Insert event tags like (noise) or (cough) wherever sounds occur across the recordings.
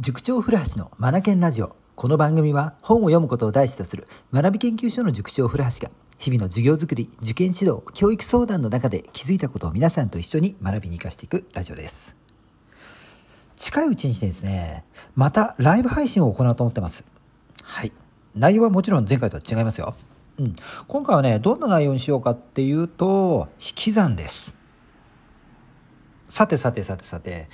塾長古橋のマナケンラジオ。この番組は本を読むことを第一とする学び研究所の塾長古橋が日々の授業づくり受験指導教育相談の中で気づいたことを皆さんと一緒に学びに生かしていくラジオです。近いうちにですねまたライブ配信を行おうと思ってます。はい。内容はもちろん前回とは違いますよ。うん、今回はねどんな内容にしようかっていうと引き算です。さてさてさてさて。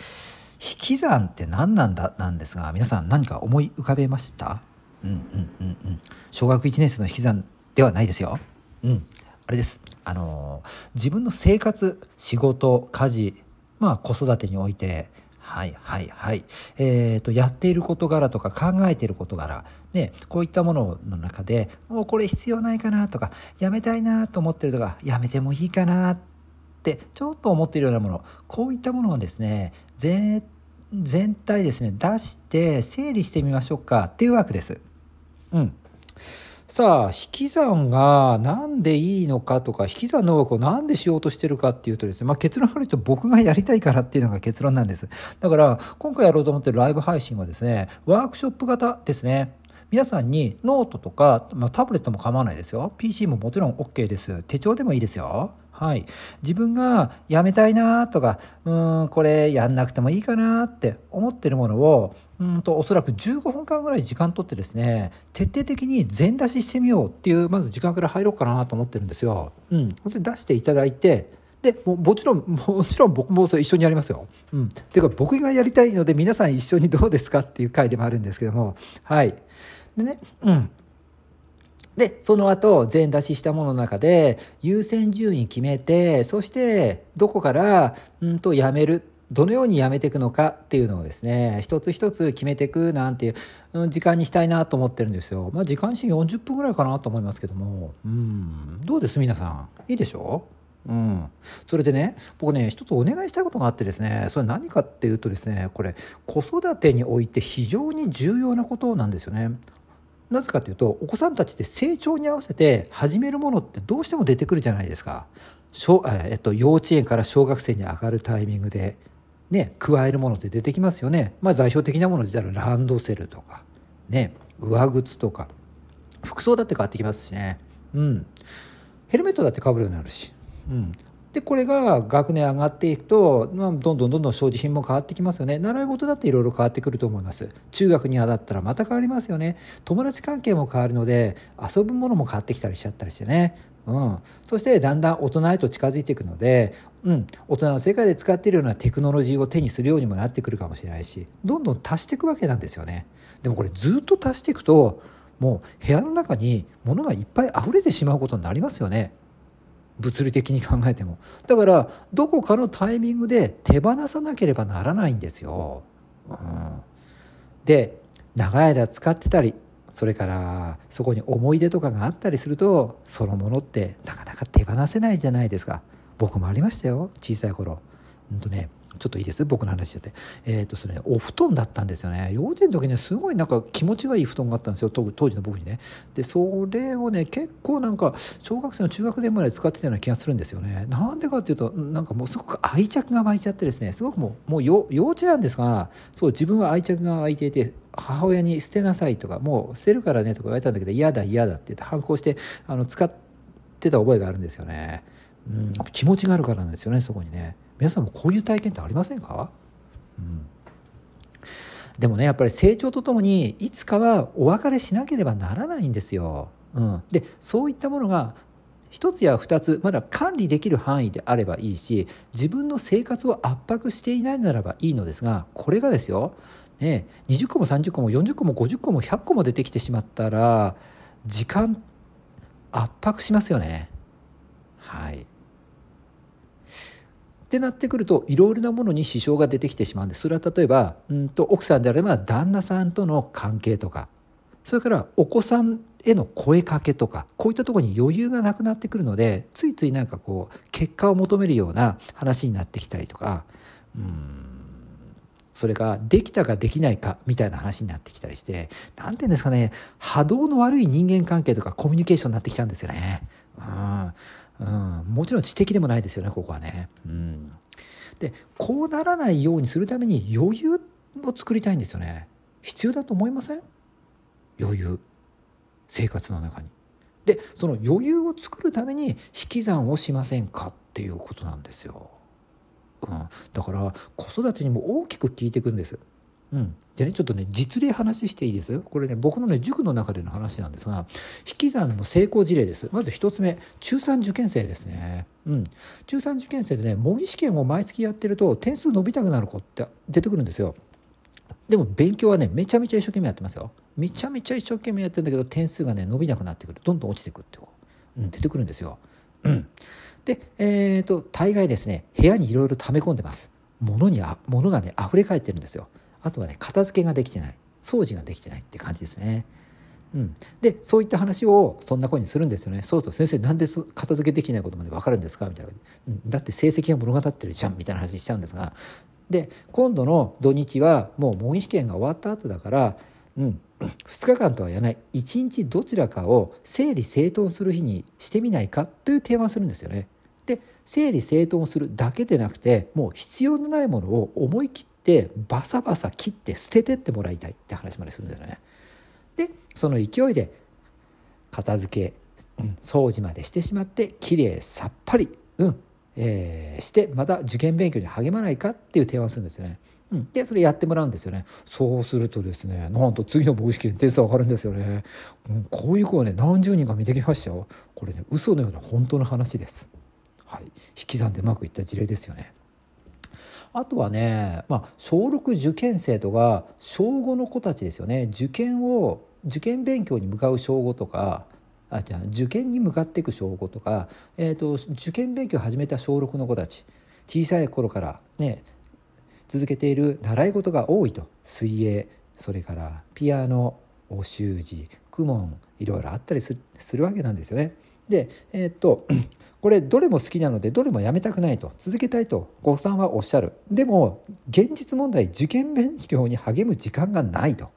引き算って何なんだなんですが皆さん何か思い浮かべました？うんうんうんうん。小学1年生の引き算ではないですよ。うん。あれです。あの、自分の生活仕事家事まあ子育てにおいてはいはいはい。えっ、ー、と、やっている事柄とか考えている事柄、ね、こういったものの中で、もうこれ必要ないかなとか、やめたいなと思ってるとか、やめてもいいかなってちょっと思っているようなもの、こういったものをですね、全全体ですね出して整理してみましょうか。っていうわけです。うん、さあ引き算が何でいいのかとか引き算の枠を何でしようとしてるかっていうとですね、まあ、結論から言うと僕がやりたいからっていうのが結論なんです。だから今回やろうと思ってるライブ配信はですねワークショップ型ですね。皆さんにノートとか、まあ、タブレットも構わないですよ。PC ももちろん OK です。手帳でもいいですよ。はい、自分がやめたいなとかうんこれやんなくてもいいかなって思ってるものをうんとおそらく15分間ぐらい時間とってですね徹底的に全出ししてみようっていうまず時間から入ろうかなと思ってるんですよ。うん、で出していただいてでももちろんもちろん僕もそれ一緒にやりますよ。うん、ていうか僕がやりたいので皆さん一緒にどうですかっていう回でもあるんですけども。はい。でね。うん。でその後全出ししたものの中で優先順位決めてそしてどこからうんとやめるどのようにやめていくのかっていうのをですね一つ一つ決めていくなんていう時間にしたいなと思ってるんですよ。まあ時間に40分ぐらいかなと思いますけども。うん。どうです？皆さん。いいでしょ？ううん、それでね僕ね一つお願いしたいことがあってですねそれ何かっていうとですねこれ子育てにおいて非常に重要なことなんですよね。なぜかというとお子さんたちって成長に合わせて始めるものってどうしても出てくるじゃないですか。えっと、幼稚園から小学生に上がるタイミングで、ね、加えるものって出てきますよね。まあ、代表的なもので言ったらランドセルとか、ね、上靴とか服装だって変わってきますしね。うん、ヘルメットだってかぶるようになるし、うん、でこれが学年上がっていくと、まあ、どんどんどんどん所持品も変わってきますよね。習い事だっていろいろ変わってくると思います。中学にはだったらまた変わりますよね。友達関係も変わるので遊ぶものも変わってきたりしちゃったりしてね。うん、そしてだんだん大人へと近づいていくので、うん、大人の世界で使っているようなテクノロジーを手にするようにもなってくるかもしれないしどんどん足していくわけなんですよね。でもこれずっと足していくともう部屋の中に物がいっぱい溢れてしまうことになりますよね。物理的に考えてもだからどこかのタイミングで手放さなければならないんですよ。うん、で長い間使ってたりそれからそこに思い出とかがあったりするとそのものってなかなか手放せないじゃないですか僕もありましたよ小さい頃。ほんとねちょっといいです？僕の話しちゃって。えっ、ー、とそれ、ね、お布団だったんですよね。幼稚園の時ねすごいなんか気持ちがいい布団があったんですよ。当時の僕にね。でそれをね結構なんか小学生の中学年まで使ってたような気がするんですよね。なんでかっていうとなんかもうすごく愛着が湧いちゃってですね。すごくもうもう幼稚なんですがそう自分は愛着が湧いていて母親に捨てなさいとかもう捨てるからねとか言われたんだけど嫌だ嫌だって言って反抗してあの使ってた覚えがあるんですよね。うん、気持ちがあるからなんですよねそこにね。皆さんもこういう体験ってありませんか、うん、でもねやっぱり成長とともにいつかはお別れしなければならないんですよ。うん、でそういったものが1つや2つまだ管理できる範囲であればいいし自分の生活を圧迫していないならばいいのですがこれがですよ、ね、20個も30個も40個も50個も100個も出てきてしまったら時間圧迫しますよね。はいってなってくるといろいろなものに支障が出てきてしまうんです。それは例えばうんと奥さんであれば旦那さんとの関係とか。それからお子さんへの声かけとか。こういったところに余裕がなくなってくるのでついついなんかこう結果を求めるような話になってきたりとか。うん。それができたかできないかみたいな話になってきたりして。何て言うんですかね。波動の悪い人間関係とかコミュニケーションになってきちゃうんですよね。うん。うん、もちろん知的でもないですよねここはね。うん、でこうならないようにするために余裕を作りたいんですよね。必要だと思いません？余裕生活の中に。でその余裕を作るために引き算をしませんかっていうことなんですよ。うん、だから子育てにも大きく効いていくんです。うん、でねちょっとね実例話していいです？これね僕のね塾の中での話なんですが引き算の成功事例です。まず1つ目中3受験生ですね、うん、中3受験生でね模擬試験を毎月やってると点数伸びたくなる子って出てくるんですよ。でも勉強はねめちゃめちゃ一生懸命やってますよ。めちゃめちゃ一生懸命やってるんだけど点数がね伸びなくなってくる。どんどん落ちてくっていう、うん、出てくるんですよ、うん、でえっ、ー、と大概ですね部屋にいろいろ溜め込んでます。物にあ物がね溢れ返ってるんですよ。あとはね片付けができてない。掃除ができてないって感じですね。うん、でそういった話をそんな声にするんですよね。そうすると先生なんで片付けできないことまで分かるんですか？みたいな、うん、だって成績が物語ってるじゃん。みたいな話しちゃうんですが。で今度の土日はもう模擬試験が終わった後だから、うん、2日間とは言わない。1日どちらかを整理整頓する日にしてみないか？という提案するんですよね。で整理整頓するだけでなくてもう必要のないものを思い切ってバサバサ切って捨ててってもらいたいって話までするんですよね。でその勢いで片付け、うん、掃除までしてしまってきれいさっぱり、うんえー、してまた受験勉強に励まないかっていう提案するんですよね。うん、でそれやってもらうんですよね。そうするとですねなんと次の模擬試験点数上がるんですよね、うん、こういう子はね何十人か見てきましたよ。これね嘘のような本当の話です。はい。引き算でうまくいった事例ですよね。あとはね、まあ、小6受験生とか小5の子たちですよね受験を受験勉強に向かう小5とかあじゃあ受験に向かっていく小5とか、えーと、受験勉強を始めた小6の子たち小さい頃からね続けている習い事が多いと水泳それからピアノお習字公文いろいろあったりするわけなんですよね。でえー、とこれどれも好きなのでどれもやめたくないと続けたいとごさんはおっしゃる。でも現実問題受験勉強に励む時間がないと。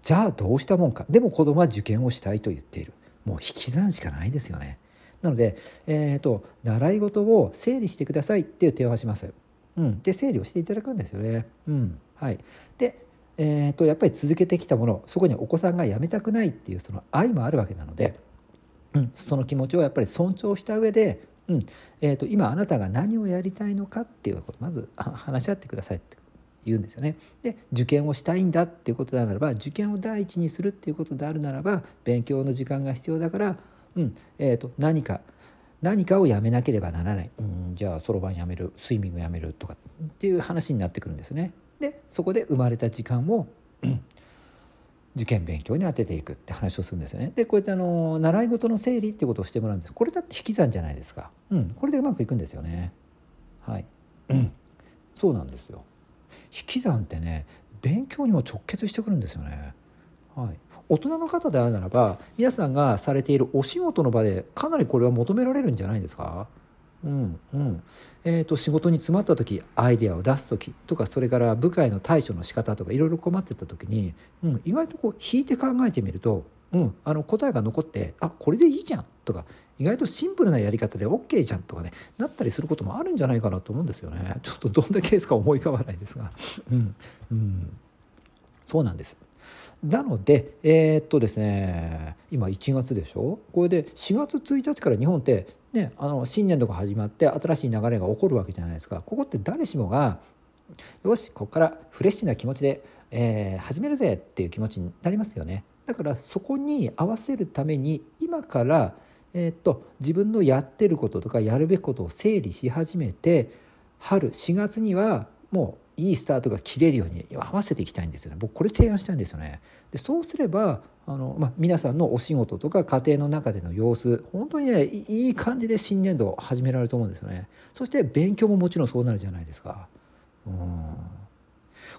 じゃあどうしたもんか。でも子供は受験をしたいと言っている。もう引き算しかないですよね。なので、えーと、習い事を整理してくださいっていう提案をします。うん、で整理をしていただくんですよね。うん。はい、で、えーと、やっぱり続けてきたものそこにお子さんがやめたくないっていうその愛もあるわけなので、うん、その気持ちをやっぱり尊重した上で、うん。えーと、今あなたが何をやりたいのかっていうことまず話し合ってくださいって言うんですよね。で受験をしたいんだっていうことであるならば受験を第一にするっていうことであるならば勉強の時間が必要だから、うん。えーと、何か何かをやめなければならない、うん、じゃあそろばんやめる。スイミングやめるとかっていう話になってくるんですね。でそこで生まれた時間を、うん、受験勉強に当てていくって話をするんですよね。でこうやってあの習い事の整理っていうことをしてもらうんですこれだって引き算じゃないですか。うん、これでうまくいくんですよね。はい、うん、そうなんですよ。引き算ってね勉強にも直結してくるんですよね。はい、大人の方であるならば皆さんがされているお仕事の場でかなりこれは求められるんじゃないですかうんうん。えーと、仕事に詰まった時アイデアを出す時とかそれから部下への対処の仕方とかいろいろ困ってた時に、うん、意外とこう引いて考えてみると、うん、あの答えが残ってあこれでいいじゃんとか意外とシンプルなやり方で OK じゃんとかねなったりすることもあるんじゃないかなと思うんですよね。ちょっとどんなケースか思い浮かばないですが、うんうん、そうなんです。なのでえー、っとですね今1月でしょ？これで4月1日から日本ってねあの新年度が始まって新しい流れが起こるわけじゃないですか。ここって誰しもがよしここからフレッシュな気持ちで、えー、始めるぜっていう気持ちになりますよね。だからそこに合わせるために今からえー、っと自分のやってることとかやるべきことを整理し始めて春4月にはもういいスタートが切れるように合わせていきたいんですよね僕これ提案したいんですよね。でそうすればあの、まあ、皆さんのお仕事とか家庭の中での様子本当にねいい感じで新年度始められると思うんですよね。そして勉強ももちろんそうなるじゃないですか。うん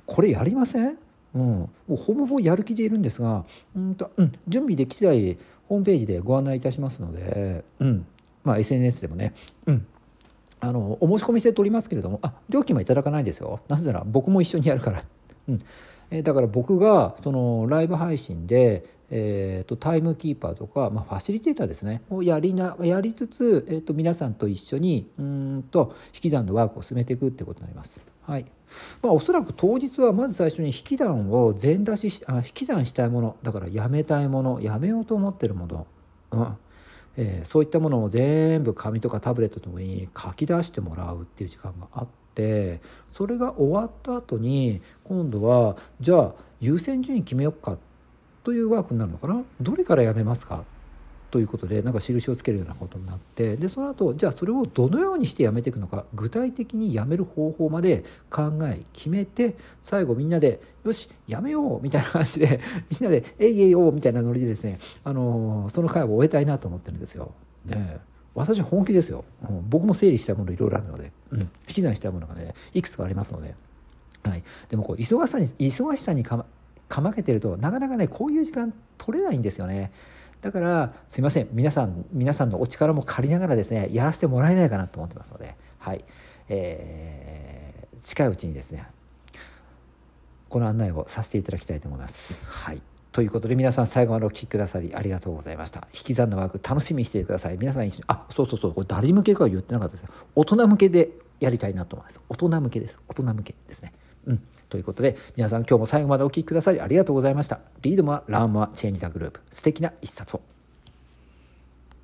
これやりません？うん、もうほぼほぼやる気でいるんですがうんと、うん、準備でき次第ホームページでご案内いたしますので、うんまあ、SNS でもね、うん、あのお申し込み制取りますけれどもあ料金はいただかないですよ。なぜなら僕も一緒にやるから、うん。えー、だから僕がそのライブ配信で、えーと、タイムキーパーとか、まあ、ファシリテーターですね。をやりなやりつつ、えーと、皆さんと一緒にうんと引き算のワークを進めていくってことになります。はい。まあ、おそらく当日はまず最初に引き算を全出しあ引き算したいもの。だからやめたいもの。やめようと思ってるもの、うん。えー、そういったものを全部紙とかタブレットの上に書き出してもらうっていう時間があってそれが終わった後に今度はじゃあ優先順位決めようかというワークになるのかな？どれからやめますか？ということでなんか印をつけるようなことになってでその後じゃあそれをどのようにしてやめていくのか具体的にやめる方法まで考え決めて最後みんなで「よしやめよう」みたいな感じで (laughs) みんなで「えいえいおう」みたいなノリでですね、あのー、その会を終えたいなと思ってるんですよ。で私本気ですよ、うん、僕も整理したものいろいろあるので、うん、引き算したものがねいくつかありますので、はい、でもこう忙しさに忙しさにかまかまけてるとなかなかねこういう時間取れないんですよね。だからすいません皆さん皆さんのお力も借りながらですねやらせてもらえないかなと思ってますのではい、えー、近いうちにですねこの案内をさせていただきたいと思います。はいということで皆さん最後までお聴きくださりありがとうございました。引き算のワーク楽しみにしてください。皆さん一緒にあそうそうそうこれ誰向けかは言ってなかったです大人向けでやりたいなと思います。大人向けです。大人向けですね。うん。ということで、皆さん今日も最後までお聴きくださりありがとうございました。リードはラームはチェンジザグループ。素敵な一冊を。